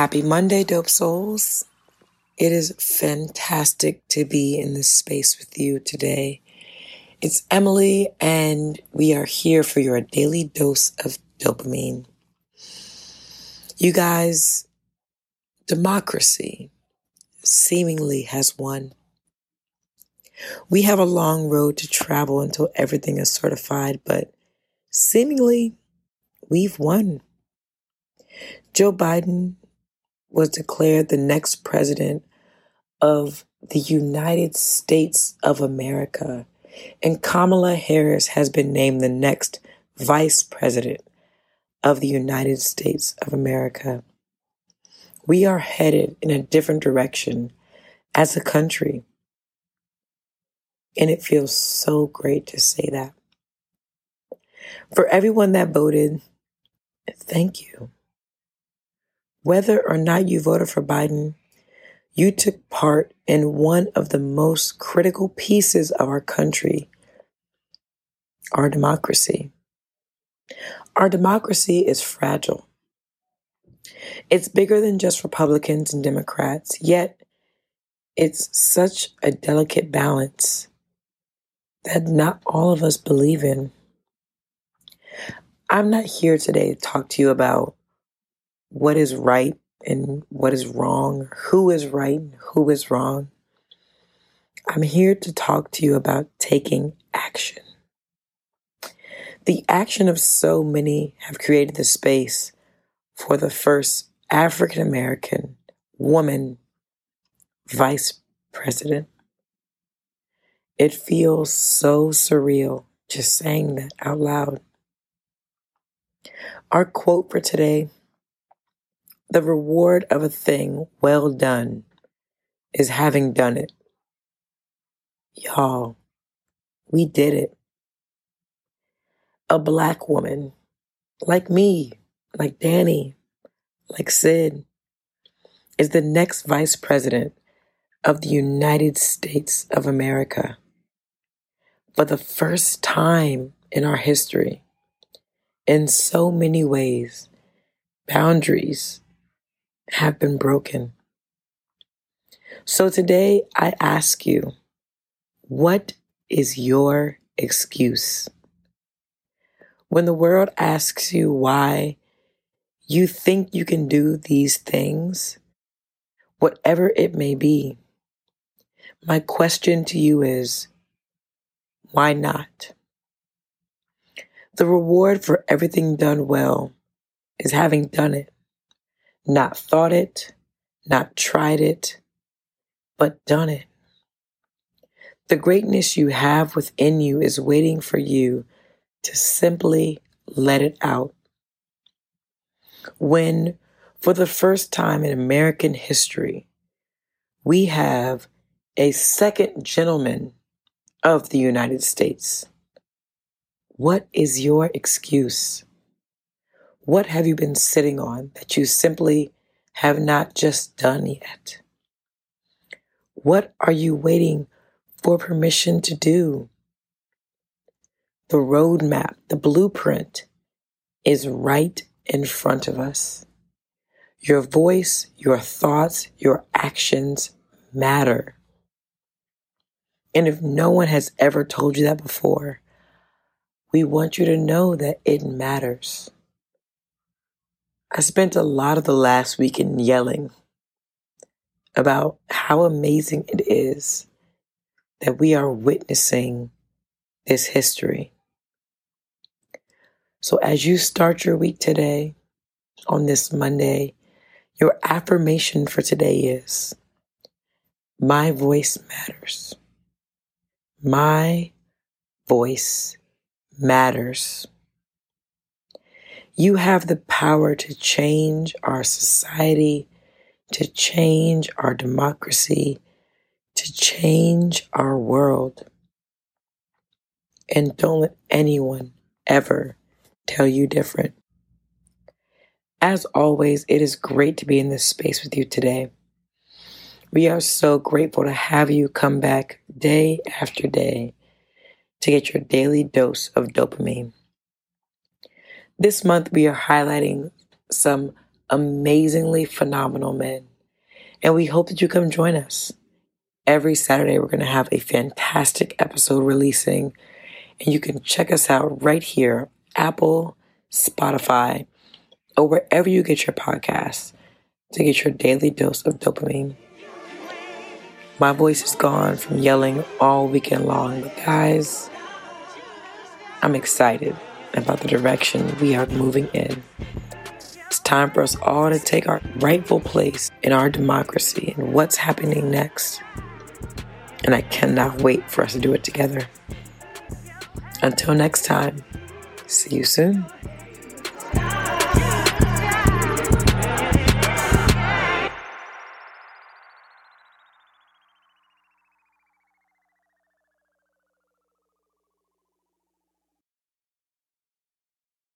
Happy Monday, Dope Souls. It is fantastic to be in this space with you today. It's Emily, and we are here for your daily dose of dopamine. You guys, democracy seemingly has won. We have a long road to travel until everything is certified, but seemingly we've won. Joe Biden was declared the next president of the United States of America, and Kamala Harris has been named the next vice president of the United States of America. We are headed in a different direction as a country, and it feels so great to say that. For everyone that voted, thank you. Whether or not you voted for Biden, you took part in one of the most critical pieces of our country, our democracy. Our democracy is fragile. It's bigger than just Republicans and Democrats, yet it's such a delicate balance that not all of us believe in. I'm not here today to talk to you about what is right and what is wrong, who is right who is wrong. I'm here to talk to you about taking action. The action of so many have created the space for the first African American woman vice president. It feels so surreal just saying that out loud. Our quote for today the reward of a thing well done is having done it. Y'all, we did it. A black woman, like me, like Danny, like Sid, is the next vice president of the United States of America. For the first time in our history, in so many ways, boundaries have been broken. So today I ask you, what is your excuse? When the world asks you why you think you can do these things, whatever it may be, my question to you is, why not? The reward for everything done well is having done it not thought it, not tried it, but done it. The greatness you have within you is waiting for you to simply let it out. When, for the first time in American history, we have a second gentleman of the United States, what is your excuse? What have you been sitting on that you simply have not just done yet? What are you waiting for permission to do? The roadmap, the blueprint is right in front of us. Your voice, your thoughts, your actions matter. And if no one has ever told you that before, we want you to know that it matters. I spent a lot of the last weekend yelling about how amazing it is that we are witnessing this history. So, as you start your week today, on this Monday, your affirmation for today is My voice matters. My voice matters. You have the power to change our society, to change our democracy, to change our world. And don't let anyone ever tell you different. As always, it is great to be in this space with you today. We are so grateful to have you come back day after day to get your daily dose of dopamine. This month, we are highlighting some amazingly phenomenal men, and we hope that you come join us. Every Saturday, we're going to have a fantastic episode releasing, and you can check us out right here Apple, Spotify, or wherever you get your podcasts to get your daily dose of dopamine. My voice is gone from yelling all weekend long, but guys, I'm excited about the direction we are moving in. It's time for us all to take our rightful place in our democracy and what's happening next. And I cannot wait for us to do it together. Until next time, see you soon.